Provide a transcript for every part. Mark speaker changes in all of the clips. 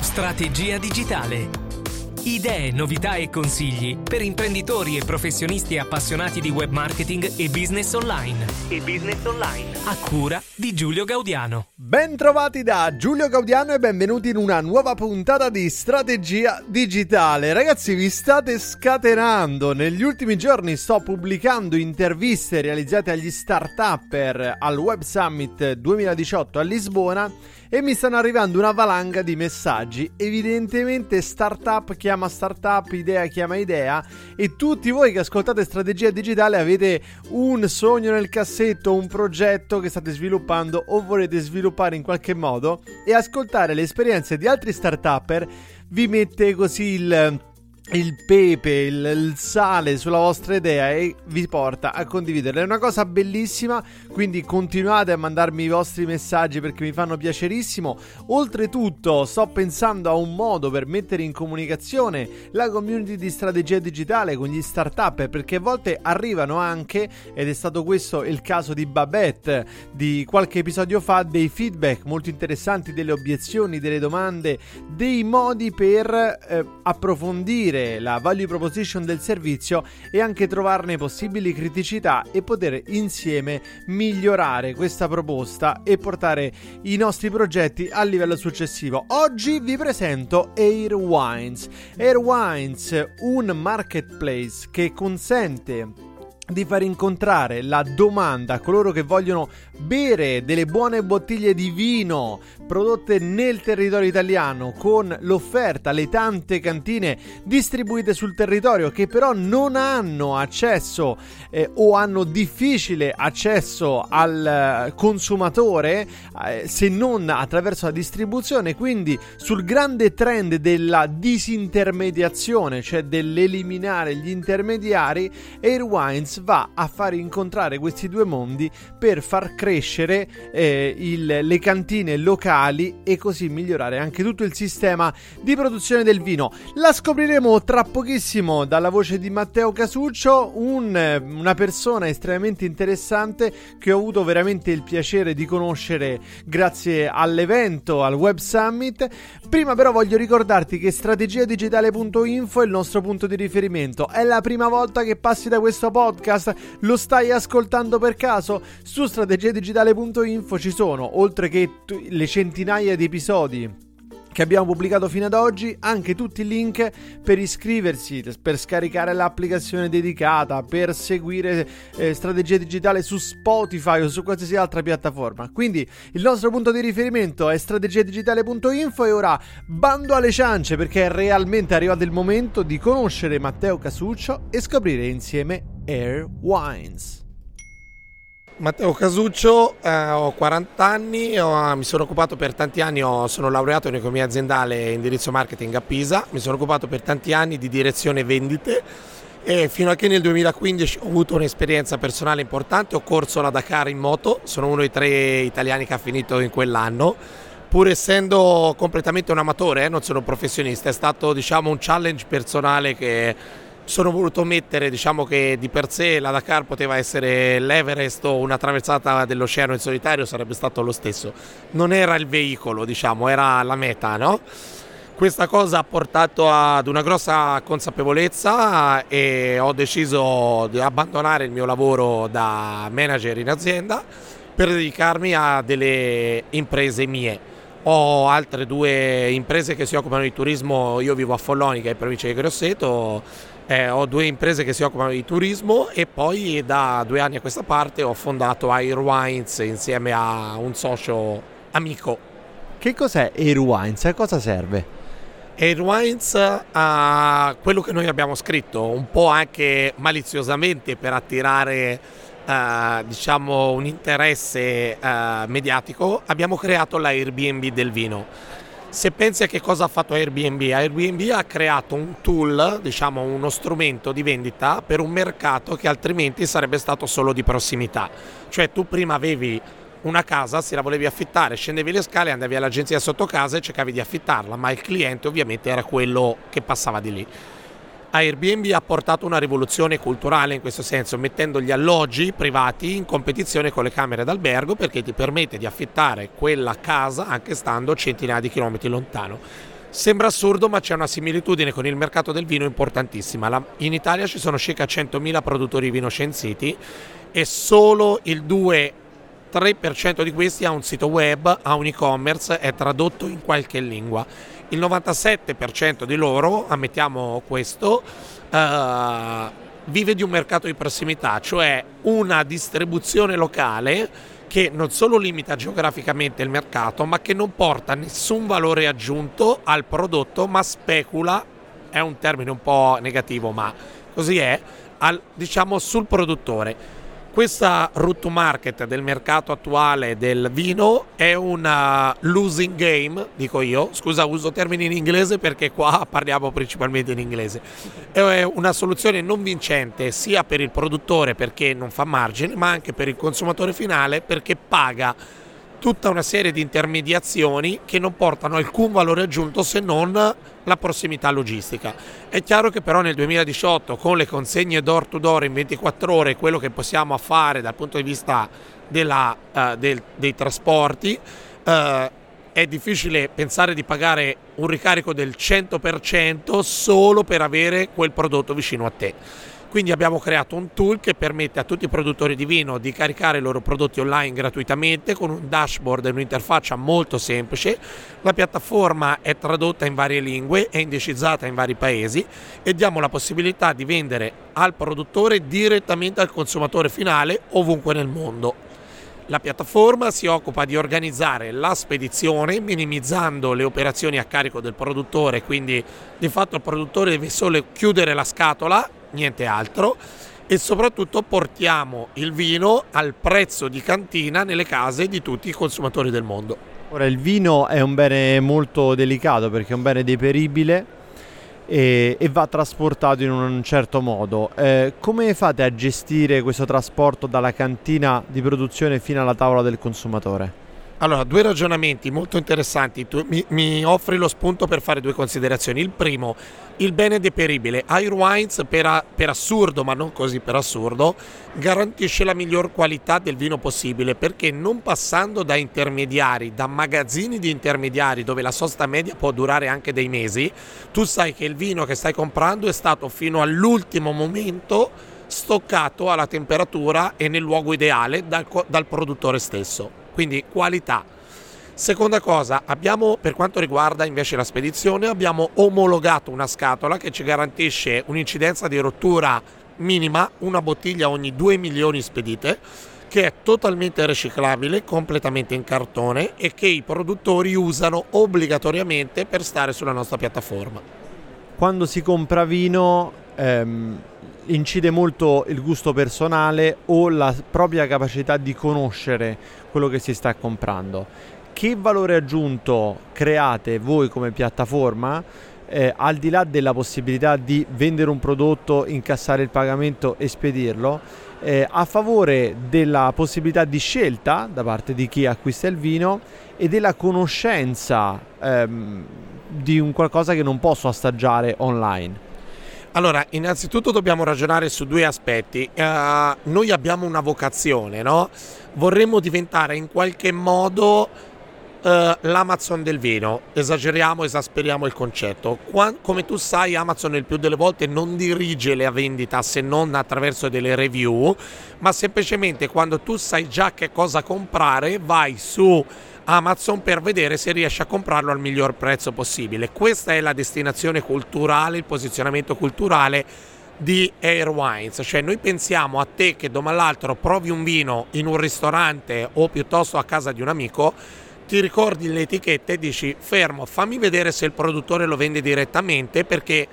Speaker 1: Strategia digitale. Idee, novità e consigli per imprenditori e professionisti appassionati di web marketing e business online. E business online. A cura di Giulio Gaudiano.
Speaker 2: Ben trovati da Giulio Gaudiano e benvenuti in una nuova puntata di Strategia digitale. Ragazzi, vi state scatenando. Negli ultimi giorni sto pubblicando interviste realizzate agli start-upper al Web Summit 2018 a Lisbona e mi stanno arrivando una valanga di messaggi. Evidentemente startup chiama startup, idea chiama idea e tutti voi che ascoltate strategia digitale avete un sogno nel cassetto, un progetto che state sviluppando o volete sviluppare in qualche modo e ascoltare le esperienze di altri startupper vi mette così il il pepe, il, il, sale sulla vostra idea e vi porta a condividerla. È una cosa bellissima, quindi continuate a mandarmi i vostri messaggi perché mi fanno piacerissimo. Oltretutto, sto pensando a un modo per mettere in comunicazione la community di strategia digitale con gli startup perché a volte arrivano anche, ed è stato questo il caso di Babette di qualche episodio fa, dei feedback molto interessanti, delle obiezioni, delle domande, dei modi per eh, approfondire capire la value proposition del servizio e anche trovarne possibili criticità e poter insieme migliorare questa proposta e portare i nostri progetti al livello successivo. Oggi vi presento Airwines. Airwines, un marketplace che consente di far incontrare la domanda a coloro che vogliono bere delle buone bottiglie di vino prodotte nel territorio italiano con l'offerta, le tante cantine distribuite sul territorio che però non hanno accesso eh, o hanno difficile accesso al consumatore eh, se non attraverso la distribuzione, quindi sul grande trend della disintermediazione, cioè dell'eliminare gli intermediari, Va a far incontrare questi due mondi per far crescere eh, il, le cantine locali e così migliorare anche tutto il sistema di produzione del vino. La scopriremo tra pochissimo dalla voce di Matteo Casuccio, un, una persona estremamente interessante che ho avuto veramente il piacere di conoscere grazie all'evento, al Web Summit. Prima però voglio ricordarti che strategiadigitale.info è il nostro punto di riferimento. È la prima volta che passi da questo podcast podcast lo stai ascoltando per caso, su strategiadigitale.info ci sono, oltre che t- le centinaia di episodi che abbiamo pubblicato fino ad oggi, anche tutti i link per iscriversi, per scaricare l'applicazione dedicata, per seguire eh, strategia digitale su Spotify o su qualsiasi altra piattaforma. Quindi il nostro punto di riferimento è strategiadigitale.info e ora bando alle ciance perché è realmente arrivato il momento di conoscere Matteo Casuccio e scoprire insieme Air Wines.
Speaker 3: Matteo Casuccio, eh, ho 40 anni, ho, mi sono occupato per tanti anni, ho, sono laureato in economia aziendale e indirizzo marketing a Pisa, mi sono occupato per tanti anni di direzione vendite e fino a che nel 2015 ho avuto un'esperienza personale importante, ho corso la Dakar in moto, sono uno dei tre italiani che ha finito in quell'anno, pur essendo completamente un amatore, eh, non sono un professionista, è stato diciamo, un challenge personale che sono voluto mettere, diciamo che di per sé la Dakar poteva essere l'Everest o una traversata dell'oceano in solitario, sarebbe stato lo stesso. Non era il veicolo, diciamo, era la meta, no? Questa cosa ha portato ad una grossa consapevolezza e ho deciso di abbandonare il mio lavoro da manager in azienda per dedicarmi a delle imprese mie. Ho altre due imprese che si occupano di turismo, io vivo a Follonica in provincia di Grosseto eh, ho due imprese che si occupano di turismo e poi da due anni a questa parte ho fondato Air Wines insieme a un socio amico.
Speaker 2: Che cos'è Air Wines? A cosa serve?
Speaker 3: Air Wines ha quello che noi abbiamo scritto, un po' anche maliziosamente per attirare uh, diciamo un interesse uh, mediatico, abbiamo creato l'Airbnb del vino se pensi a che cosa ha fatto Airbnb, Airbnb ha creato un tool, diciamo uno strumento di vendita per un mercato che altrimenti sarebbe stato solo di prossimità. Cioè tu prima avevi una casa, se la volevi affittare, scendevi le scale, andavi all'agenzia sotto casa e cercavi di affittarla, ma il cliente ovviamente era quello che passava di lì. Airbnb ha portato una rivoluzione culturale in questo senso, mettendo gli alloggi privati in competizione con le camere d'albergo perché ti permette di affittare quella casa anche stando centinaia di chilometri lontano. Sembra assurdo, ma c'è una similitudine con il mercato del vino importantissima. in Italia ci sono circa 100.000 produttori vino censiti e solo il 2-3% di questi ha un sito web, ha un e-commerce, è tradotto in qualche lingua il 97% di loro, ammettiamo questo, uh, vive di un mercato di prossimità, cioè una distribuzione locale che non solo limita geograficamente il mercato, ma che non porta nessun valore aggiunto al prodotto, ma specula, è un termine un po' negativo, ma così è, al, diciamo sul produttore questa to market del mercato attuale del vino è una losing game, dico io, scusa uso termini in inglese perché qua parliamo principalmente in inglese, è una soluzione non vincente sia per il produttore perché non fa margine, ma anche per il consumatore finale perché paga tutta una serie di intermediazioni che non portano alcun valore aggiunto se non la prossimità logistica. È chiaro che però nel 2018 con le consegne door to door in 24 ore, quello che possiamo fare dal punto di vista della, uh, del, dei trasporti, uh, è difficile pensare di pagare un ricarico del 100% solo per avere quel prodotto vicino a te. Quindi abbiamo creato un tool che permette a tutti i produttori di vino di caricare i loro prodotti online gratuitamente con un dashboard e un'interfaccia molto semplice. La piattaforma è tradotta in varie lingue, è indicizzata in vari paesi e diamo la possibilità di vendere al produttore direttamente al consumatore finale ovunque nel mondo. La piattaforma si occupa di organizzare la spedizione minimizzando le operazioni a carico del produttore, quindi di fatto il produttore deve solo chiudere la scatola niente altro e soprattutto portiamo il vino al prezzo di cantina nelle case di tutti i consumatori del mondo.
Speaker 2: Ora il vino è un bene molto delicato perché è un bene deperibile e, e va trasportato in un certo modo. Eh, come fate a gestire questo trasporto dalla cantina di produzione fino alla tavola del consumatore?
Speaker 3: Allora, due ragionamenti molto interessanti. Tu mi, mi, offri lo spunto per fare due considerazioni. Il primo, il bene deperibile. Air Wines, per, a, per, assurdo, ma non così per assurdo, garantisce la miglior qualità del vino possibile perché non passando da intermediari, da magazzini di intermediari dove la sosta media può durare anche dei mesi, tu sai che il vino che stai comprando è stato fino all'ultimo momento stoccato alla temperatura e nel luogo ideale dal, dal produttore stesso quindi qualità. Seconda cosa, abbiamo per quanto riguarda invece la spedizione, abbiamo omologato una scatola che ci garantisce un'incidenza di rottura minima, una bottiglia ogni 2 milioni spedite, che è totalmente riciclabile, completamente in cartone e che i produttori usano obbligatoriamente per stare sulla nostra piattaforma.
Speaker 2: Quando si compra vino ehm, incide molto il gusto personale o la propria capacità di conoscere quello che si sta comprando che valore aggiunto create voi come piattaforma eh, al di là della possibilità di vendere un prodotto, incassare il pagamento e spedirlo, eh, a favore della possibilità di scelta da parte di chi acquista il vino e della conoscenza ehm, di un qualcosa che non posso assaggiare online.
Speaker 3: Allora, innanzitutto dobbiamo ragionare su due aspetti. Uh, noi abbiamo una vocazione, no? Vorremmo diventare in qualche modo Uh, l'Amazon del vino, esageriamo, esasperiamo il concetto. Qua, come tu sai, Amazon il più delle volte non dirige la vendita se non attraverso delle review, ma semplicemente quando tu sai già che cosa comprare, vai su Amazon per vedere se riesci a comprarlo al miglior prezzo possibile. Questa è la destinazione culturale, il posizionamento culturale di Air Wines, cioè noi pensiamo a te che domani l'altro provi un vino in un ristorante o piuttosto a casa di un amico ti ricordi le etichette e dici fermo, fammi vedere se il produttore lo vende direttamente perché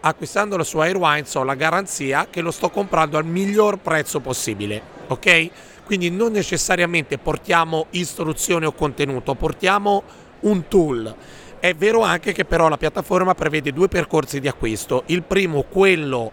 Speaker 3: acquistandolo su Airwines ho la garanzia che lo sto comprando al miglior prezzo possibile, ok? Quindi non necessariamente portiamo istruzione o contenuto, portiamo un tool. È vero anche che però la piattaforma prevede due percorsi di acquisto. Il primo, quello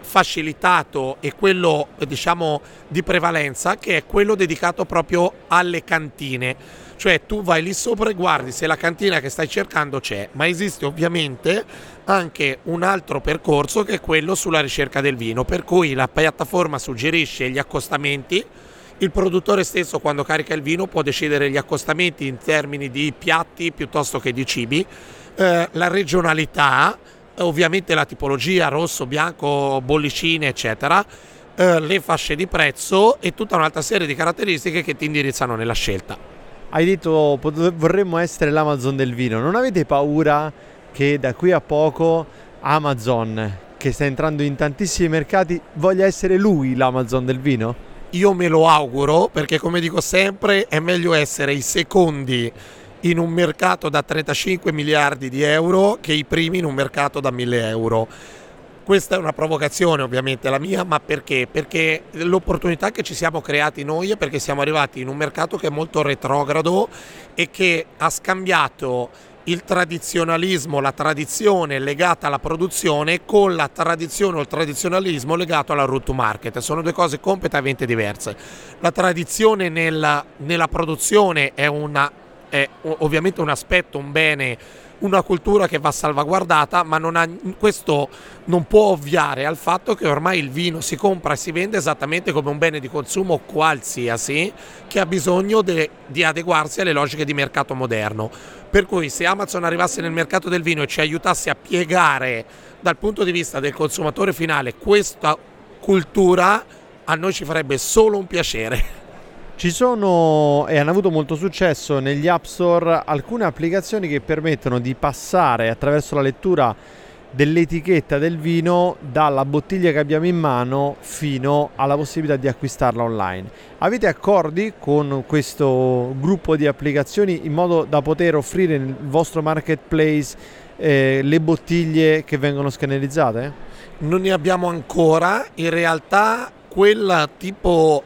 Speaker 3: facilitato e quello diciamo di prevalenza, che è quello dedicato proprio alle cantine cioè tu vai lì sopra e guardi se la cantina che stai cercando c'è, ma esiste ovviamente anche un altro percorso che è quello sulla ricerca del vino, per cui la piattaforma suggerisce gli accostamenti, il produttore stesso quando carica il vino può decidere gli accostamenti in termini di piatti piuttosto che di cibi, eh, la regionalità, ovviamente la tipologia rosso, bianco, bollicine eccetera, eh, le fasce di prezzo e tutta un'altra serie di caratteristiche che ti indirizzano nella scelta.
Speaker 2: Hai detto vorremmo essere l'Amazon del vino, non avete paura che da qui a poco Amazon, che sta entrando in tantissimi mercati, voglia essere lui l'Amazon del vino?
Speaker 3: Io me lo auguro perché come dico sempre è meglio essere i secondi in un mercato da 35 miliardi di euro che i primi in un mercato da 1000 euro questa è una provocazione ovviamente la mia, ma perché? Perché l'opportunità che ci siamo creati noi è perché siamo arrivati in un mercato che è molto retrogrado e che ha scambiato il tradizionalismo, la tradizione legata alla produzione con la tradizione o il tradizionalismo legato alla route to market. Sono due cose completamente diverse. La tradizione nella, nella produzione è, una, è ovviamente un aspetto, un bene una cultura che va salvaguardata, ma non ha, questo non può ovviare al fatto che ormai il vino si compra e si vende esattamente come un bene di consumo qualsiasi che ha bisogno de, di adeguarsi alle logiche di mercato moderno. Per cui se Amazon arrivasse nel mercato del vino e ci aiutasse a piegare dal punto di vista del consumatore finale questa cultura, a noi ci farebbe solo un piacere.
Speaker 2: Ci sono e hanno avuto molto successo negli App Store alcune applicazioni che permettono di passare attraverso la lettura dell'etichetta del vino dalla bottiglia che abbiamo in mano fino alla possibilità di acquistarla online. Avete accordi con questo gruppo di applicazioni in modo da poter offrire nel vostro marketplace eh, le bottiglie che vengono scannerizzate?
Speaker 3: Non ne abbiamo ancora, in realtà quel tipo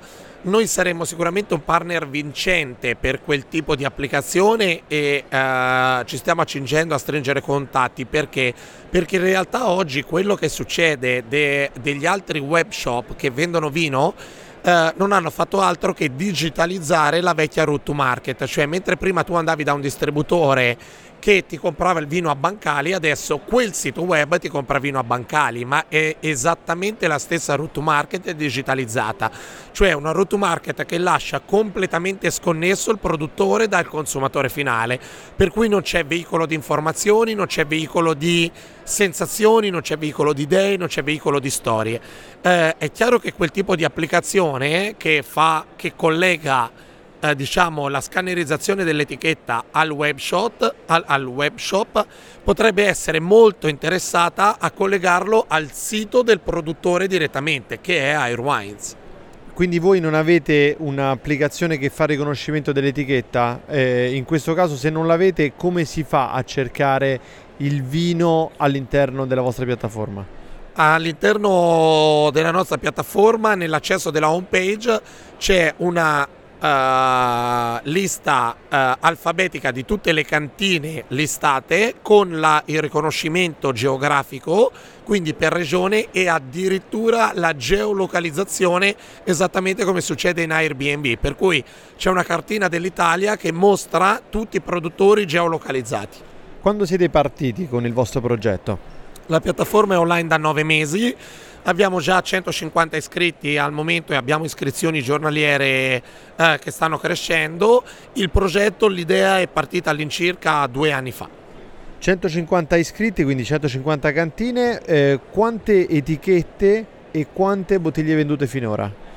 Speaker 3: noi saremmo sicuramente un partner vincente per quel tipo di applicazione e uh, ci stiamo accingendo a stringere contatti perché? Perché in realtà oggi quello che succede de- degli altri web shop che vendono vino Uh, non hanno fatto altro che digitalizzare la vecchia route to market, cioè mentre prima tu andavi da un distributore che ti comprava il vino a Bancali, adesso quel sito web ti compra vino a Bancali, ma è esattamente la stessa route to market digitalizzata, cioè una route to market che lascia completamente sconnesso il produttore dal consumatore finale, per cui non c'è veicolo di informazioni, non c'è veicolo di sensazioni, non c'è veicolo di idee, non c'è veicolo di storie. Eh, è chiaro che quel tipo di applicazione che fa, che collega eh, diciamo, la scannerizzazione dell'etichetta al web, shop, al, al web potrebbe essere molto interessata a collegarlo al sito del produttore direttamente, che è Airwines.
Speaker 2: Quindi voi non avete un'applicazione che fa riconoscimento dell'etichetta? Eh, in questo caso se non l'avete come si fa a cercare il vino all'interno della vostra piattaforma?
Speaker 3: All'interno della nostra piattaforma, nell'accesso della home page, c'è una Uh, lista uh, alfabetica di tutte le cantine listate con la, il riconoscimento geografico, quindi per regione e addirittura la geolocalizzazione esattamente come succede in Airbnb, per cui c'è una cartina dell'Italia che mostra tutti i produttori geolocalizzati.
Speaker 2: Quando siete partiti con il vostro progetto?
Speaker 3: La piattaforma è online da nove mesi Abbiamo già 150 iscritti al momento e abbiamo iscrizioni giornaliere eh, che stanno crescendo. Il progetto, l'idea è partita all'incirca due anni fa.
Speaker 2: 150 iscritti, quindi 150 cantine. Eh, quante etichette e quante bottiglie vendute finora?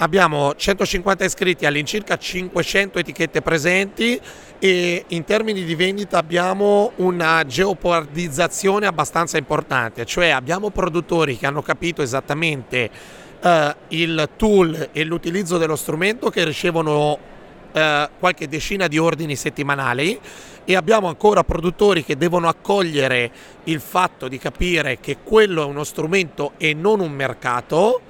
Speaker 3: Abbiamo 150 iscritti, all'incirca 500 etichette presenti e in termini di vendita abbiamo una geopardizzazione abbastanza importante, cioè abbiamo produttori che hanno capito esattamente uh, il tool e l'utilizzo dello strumento che ricevono uh, qualche decina di ordini settimanali e abbiamo ancora produttori che devono accogliere il fatto di capire che quello è uno strumento e non un mercato,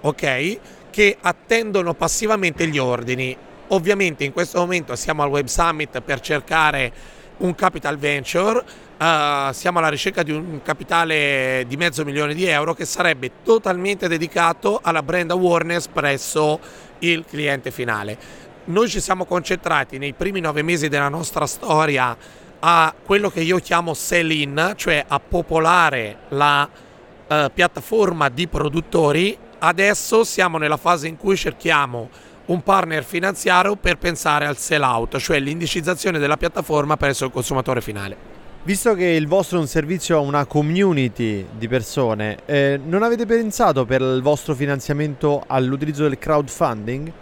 Speaker 3: ok? Che attendono passivamente gli ordini. Ovviamente in questo momento siamo al Web Summit per cercare un capital venture, uh, siamo alla ricerca di un capitale di mezzo milione di euro che sarebbe totalmente dedicato alla brand awareness presso il cliente finale. Noi ci siamo concentrati nei primi nove mesi della nostra storia a quello che io chiamo sell-in, cioè a popolare la uh, piattaforma di produttori Adesso siamo nella fase in cui cerchiamo un partner finanziario per pensare al sell out, cioè l'indicizzazione della piattaforma presso il consumatore finale.
Speaker 2: Visto che il vostro è un servizio a una community di persone, eh, non avete pensato per il vostro finanziamento all'utilizzo del crowdfunding?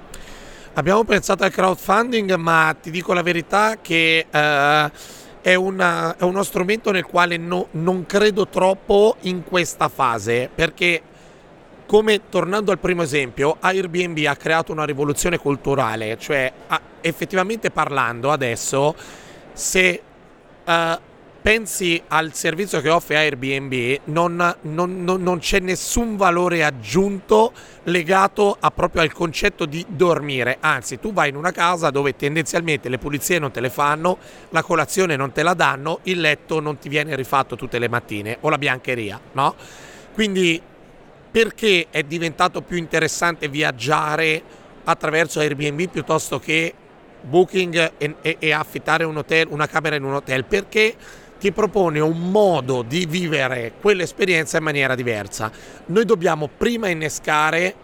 Speaker 3: Abbiamo pensato al crowdfunding, ma ti dico la verità che eh, è, una, è, uno strumento nel quale no, non credo troppo in questa fase, perché come tornando al primo esempio, Airbnb ha creato una rivoluzione culturale, cioè effettivamente parlando adesso, se uh, pensi al servizio che offre Airbnb, non, non, non, non, c'è nessun valore aggiunto legato a, proprio al concetto di dormire. Anzi, tu vai in una casa dove tendenzialmente le pulizie non te le fanno, la colazione non te la danno, il letto non ti viene rifatto tutte le mattine o la biancheria, no? Quindi perché è diventato più interessante viaggiare attraverso Airbnb piuttosto che Booking e, e, e affittare un hotel, una camera in un hotel? Perché ti propone un modo di vivere quell'esperienza in maniera diversa. Noi dobbiamo prima innescare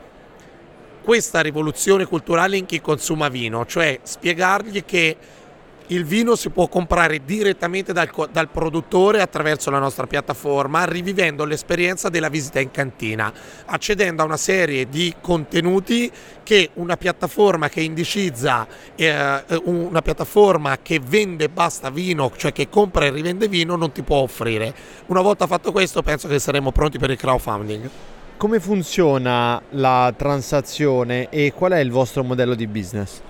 Speaker 3: questa rivoluzione culturale in chi consuma vino, cioè spiegargli che il vino si può comprare direttamente dal, dal, produttore attraverso la nostra piattaforma, rivivendo l'esperienza della visita in cantina, accedendo a una serie di contenuti che una piattaforma che indicizza, eh, una piattaforma che vende basta vino, cioè che compra e rivende vino, non ti può offrire. Una volta fatto questo, penso che saremo pronti per il crowdfunding.
Speaker 2: Come funziona la transazione e qual è il vostro modello di business?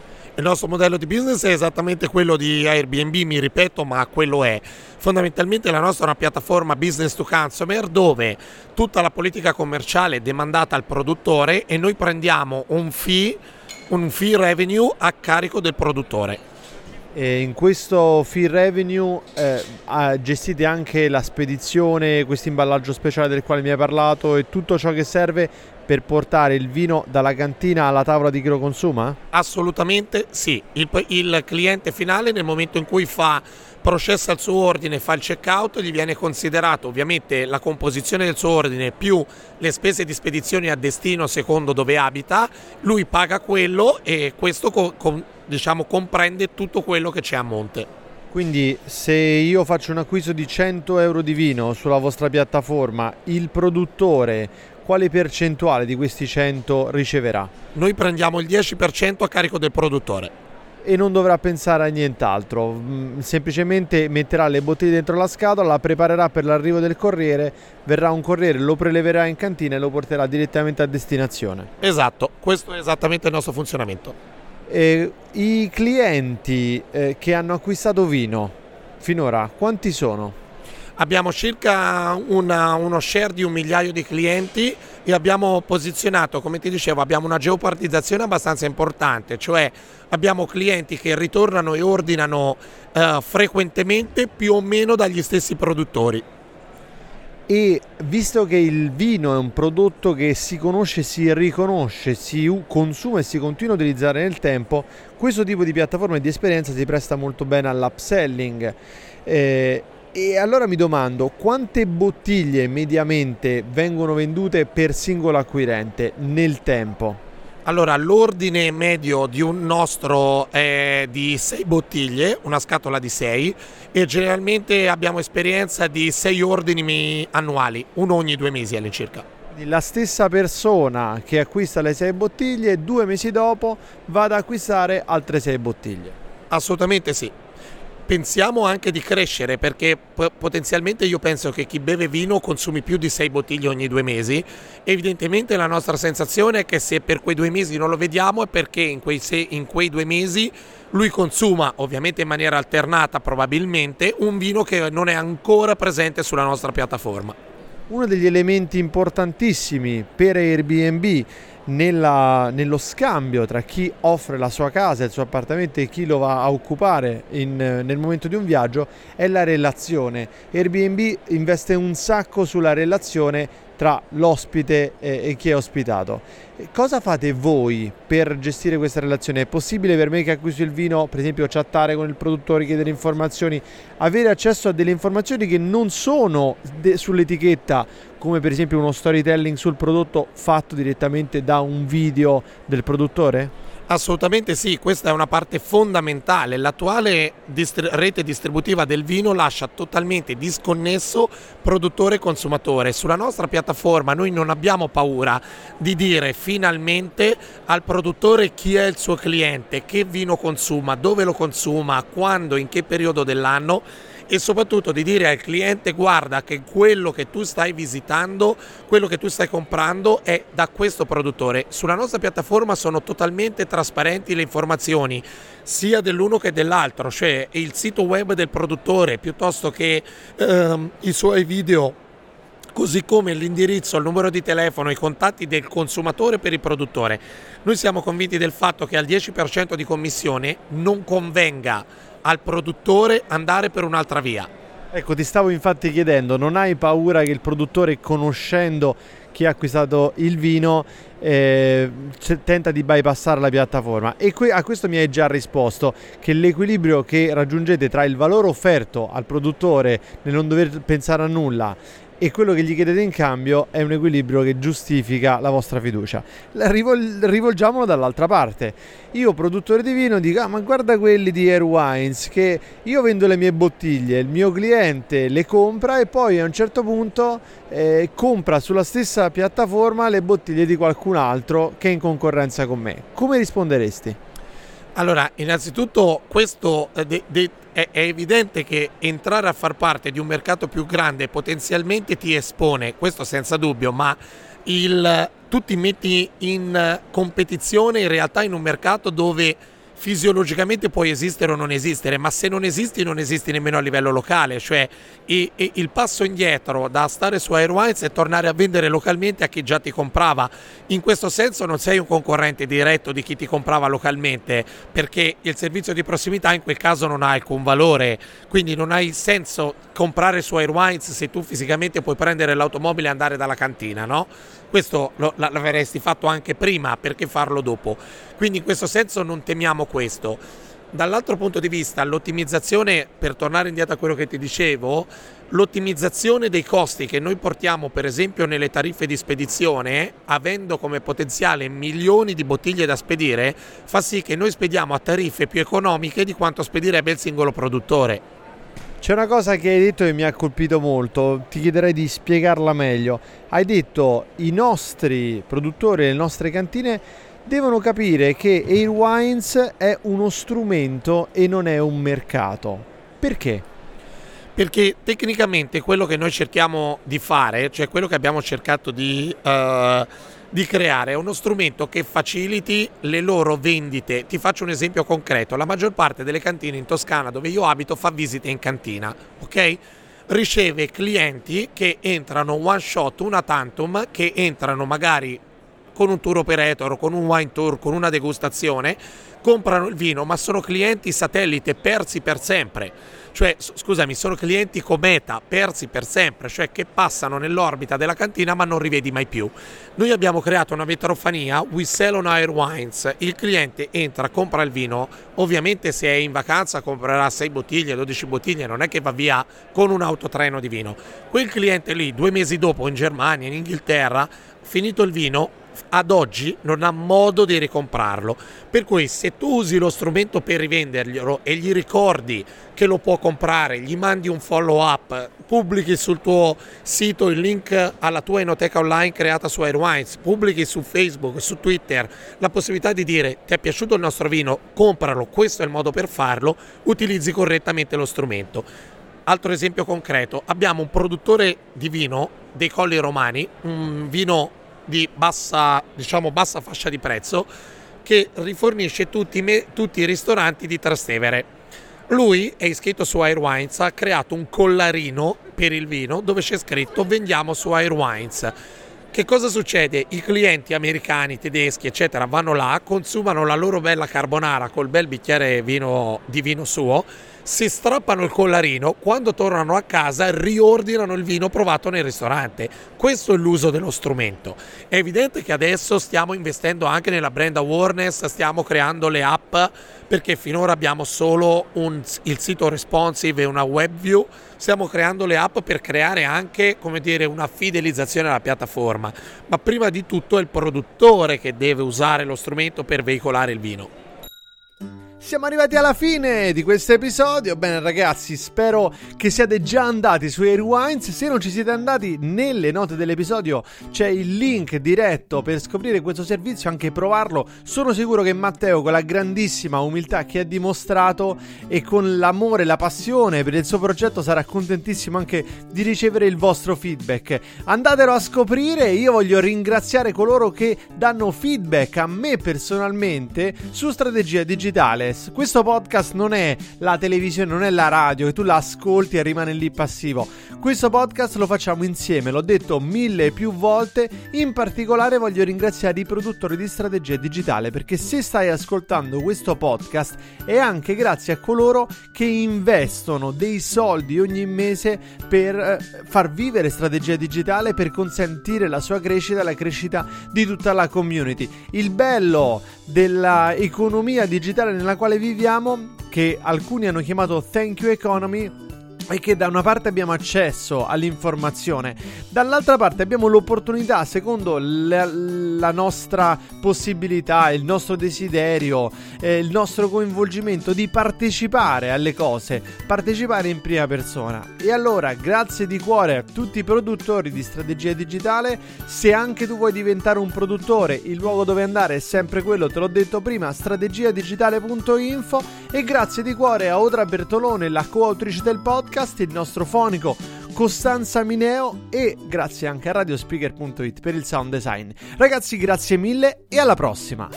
Speaker 3: Il nostro modello di business è esattamente quello di Airbnb, mi ripeto, ma quello è. Fondamentalmente la nostra è una piattaforma business to consumer dove tutta la politica commerciale è demandata al produttore e noi prendiamo un fee, un fee revenue a carico del produttore.
Speaker 2: E in questo fee revenue eh, gestite anche la spedizione, questo imballaggio speciale del quale mi hai parlato e tutto ciò che serve per portare il vino dalla cantina alla tavola di chi lo consuma?
Speaker 3: Assolutamente sì. Il, il cliente finale nel momento in cui fa processa il suo ordine, fa il checkout, gli viene considerato ovviamente la composizione del suo ordine più le spese di spedizione a destino secondo dove abita, lui paga quello e questo co- com- diciamo, comprende tutto quello che c'è a monte.
Speaker 2: Quindi se io faccio un acquisto di 100 euro di vino sulla vostra piattaforma, il produttore quale percentuale di questi 100 riceverà?
Speaker 3: Noi prendiamo il 10% a carico del produttore.
Speaker 2: e non dovrà pensare a nient'altro, mm, semplicemente metterà le bottiglie dentro la scatola, la preparerà per l'arrivo del corriere, verrà un corriere, lo preleverà in cantina e lo porterà direttamente a destinazione.
Speaker 3: Esatto, questo è esattamente il nostro funzionamento.
Speaker 2: Eh, I clienti eh, che hanno acquistato vino finora, quanti sono?
Speaker 3: Abbiamo circa una, uno share di un migliaio di clienti e abbiamo posizionato, come ti dicevo, abbiamo una geopartizzazione abbastanza importante, cioè abbiamo clienti che ritornano e ordinano eh, frequentemente più o meno dagli stessi produttori.
Speaker 2: E visto che il vino è un prodotto che si conosce, si riconosce, si consuma e si continua a utilizzare nel tempo, questo tipo di piattaforma e di esperienza si presta molto bene all'upselling. Eh, e allora mi domando quante bottiglie mediamente vengono vendute per singolo acquirente nel tempo?
Speaker 3: Allora, l'ordine medio di un nostro è di 6 bottiglie, una scatola di 6 e generalmente abbiamo esperienza di 6 ordini annuali, uno ogni due mesi all'incirca.
Speaker 2: La stessa persona che acquista le 6 bottiglie due mesi dopo va ad acquistare altre 6 bottiglie.
Speaker 3: Assolutamente sì pensiamo anche di crescere perché potenzialmente io penso che chi beve vino consumi più di 6 bottiglie ogni due mesi. Evidentemente la nostra sensazione è che se per quei due mesi non lo vediamo è perché in quei, se, in quei due mesi lui consuma, ovviamente in maniera alternata probabilmente, un vino che non è ancora presente sulla nostra piattaforma.
Speaker 2: Uno degli elementi importantissimi per Airbnb nella, nello scambio tra chi offre la sua casa, il suo appartamento e chi lo va a occupare in, nel momento di un viaggio è la relazione. Airbnb investe un sacco sulla relazione tra l'ospite e, chi è ospitato. Cosa fate voi per gestire questa relazione? È possibile per me che acquisto il vino, per esempio, chattare con il produttore, chiedere informazioni, avere accesso a delle informazioni che non sono de- sull'etichetta, come per esempio uno storytelling sul prodotto fatto direttamente da un video del produttore?
Speaker 3: Assolutamente sì, questa è una parte fondamentale. L'attuale distri- rete distributiva del vino lascia totalmente disconnesso produttore e consumatore. Sulla nostra piattaforma noi non abbiamo paura di dire finalmente al produttore chi è il suo cliente, che vino consuma, dove lo consuma, quando, in che periodo dell'anno e soprattutto di dire al cliente guarda che quello che tu stai visitando, quello che tu stai comprando è da questo produttore. Sulla nostra piattaforma sono totalmente trasparenti le informazioni sia dell'uno che dell'altro, cioè il sito web del produttore piuttosto che ehm, i suoi video così come l'indirizzo, il numero di telefono, i contatti del consumatore per il produttore. Noi siamo convinti del fatto che al 10% di commissione non convenga al produttore andare per un'altra via.
Speaker 2: Ecco, ti stavo infatti chiedendo, non hai paura che il produttore, conoscendo chi ha acquistato il vino, eh, tenta di bypassare la piattaforma? E que- a questo mi hai già risposto, che l'equilibrio che raggiungete tra il valore offerto al produttore nel non dover pensare a nulla e quello che gli chiedete in cambio è un equilibrio che giustifica la vostra fiducia. Rivol- rivolgiamolo dall'altra parte. Io, produttore di vino, dico: Ah, ma guarda quelli di Air Wines che io vendo le mie bottiglie, il mio cliente le compra e poi a un certo punto eh, compra sulla stessa piattaforma le bottiglie di qualcun altro che è in concorrenza con me. Come risponderesti?
Speaker 3: Allora, innanzitutto questo eh, de, de, è, è, evidente che entrare a far parte di un mercato più grande potenzialmente ti espone, questo senza dubbio, ma il, tu ti metti in competizione in realtà in un mercato dove fisiologicamente puoi esistere o non esistere, ma se non esisti non esisti nemmeno a livello locale, cioè e, e il passo indietro da stare su Airwines è tornare a vendere localmente a chi già ti comprava. In questo senso non sei un concorrente diretto di chi ti comprava localmente, perché il servizio di prossimità in quel caso non ha alcun valore, quindi non hai senso comprare su Airwines se tu fisicamente puoi prendere l'automobile e andare dalla cantina, no? Questo lo, l'avresti fatto anche prima, perché farlo dopo? Quindi in questo senso non temiamo questo. Dall'altro punto di vista, l'ottimizzazione, per tornare indietro a quello che ti dicevo, l'ottimizzazione dei costi che noi portiamo per esempio nelle tariffe di spedizione, avendo come potenziale milioni di bottiglie da spedire, fa sì che noi spediamo a tariffe più economiche di quanto spedirebbe il singolo produttore.
Speaker 2: C'è una cosa che hai detto che mi ha colpito molto, ti chiederei di spiegarla meglio. Hai detto i nostri produttori, le nostre cantine devono capire che Airwines è uno strumento e non è un mercato. Perché?
Speaker 3: Perché tecnicamente quello che noi cerchiamo di fare, cioè quello che abbiamo cercato di, uh, di, creare, uno strumento che faciliti le loro vendite. Ti faccio un esempio concreto: la maggior parte delle cantine in Toscana dove io abito fa visite in cantina, ok? Riceve clienti che entrano one shot, una tantum, che entrano magari con un tour operator, con un wine tour, con una degustazione, comprano il vino, ma sono clienti satellite persi per sempre cioè scusami, sono clienti cometa persi per sempre, cioè che passano nell'orbita della cantina ma non rivedi mai più. Noi abbiamo creato una vetrofania, We Sell on Air Wines, il cliente entra, compra il vino, ovviamente se è in vacanza comprerà 6 bottiglie, 12 bottiglie, non è che va via con un autotreno di vino. Quel cliente lì, due mesi dopo in Germania, in Inghilterra, finito il vino, ad oggi non ha modo di ricomprarlo. Per cui se tu usi lo strumento per rivenderglielo e gli ricordi che lo può comprare, gli mandi un follow up, pubblichi sul tuo sito il link alla tua enoteca online creata su Airwines, pubblichi su Facebook, su Twitter la possibilità di dire ti è piaciuto il nostro vino, compralo, questo è il modo per farlo, utilizzi correttamente lo strumento. Altro esempio concreto, abbiamo un produttore di vino dei Colli Romani, un vino di bassa, diciamo, bassa fascia di prezzo che rifornisce tutti, tutti i ristoranti di Trastevere. Lui è iscritto su Airwines, ha creato un collarino per il vino dove c'è scritto vendiamo su Airwines. Che cosa succede? I clienti americani, tedeschi, eccetera, vanno là, consumano la loro bella carbonara col bel bicchiere vino, di vino suo si strappano il collarino, quando tornano a casa riordinano il vino provato nel ristorante. Questo è l'uso dello strumento. È evidente che adesso stiamo investendo anche nella brand awareness, stiamo creando le app perché finora abbiamo solo un, il sito responsive e una web view, stiamo creando le app per creare anche dire, una fidelizzazione alla piattaforma, ma prima di tutto è il produttore che deve usare lo strumento per veicolare il vino.
Speaker 2: Siamo arrivati alla fine di questo episodio. Bene, ragazzi, spero che siate già andati su Airwines. Se non ci siete andati, nelle note dell'episodio c'è il link diretto per scoprire questo servizio, anche provarlo. Sono sicuro che Matteo, con la grandissima umiltà che ha dimostrato e con l'amore e la passione per il suo progetto, sarà contentissimo anche di ricevere il vostro feedback. Andatelo a scoprire. Io voglio ringraziare coloro che danno feedback a me personalmente su strategia digitale podcast. Questo podcast non è la televisione, non è la radio, che tu la ascolti e rimani lì passivo. Questo podcast lo facciamo insieme, l'ho detto mille e più volte. In particolare voglio ringraziare i produttori di strategia digitale perché se stai ascoltando questo podcast è anche grazie a coloro che investono dei soldi ogni mese per eh, far vivere strategia digitale, per consentire la sua crescita la crescita di tutta la community. Il bello dell'economia digitale nella quale viviamo, che alcuni hanno chiamato Thank You Economy, è che da una parte abbiamo accesso all'informazione, dall'altra parte abbiamo l'opportunità, secondo la, la nostra possibilità, il nostro desiderio, eh, il nostro coinvolgimento di partecipare alle cose, partecipare in prima persona. E allora, grazie di cuore a tutti i produttori di strategia digitale, se anche tu vuoi diventare un produttore, il luogo dove andare è sempre quello, te l'ho detto prima, strategiadigitale.info e grazie di cuore a Odra Bertolone, la coautrice del podcast podcast, il nostro fonico Costanza Mineo e grazie anche a radiospeaker.it per il sound design. Ragazzi, grazie mille e alla prossima.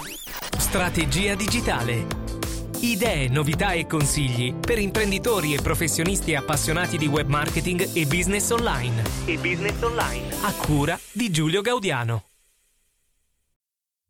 Speaker 1: Strategia digitale. Idee, novità e consigli per imprenditori e professionisti appassionati di web marketing e business online. E business online. A cura di Giulio Gaudiano.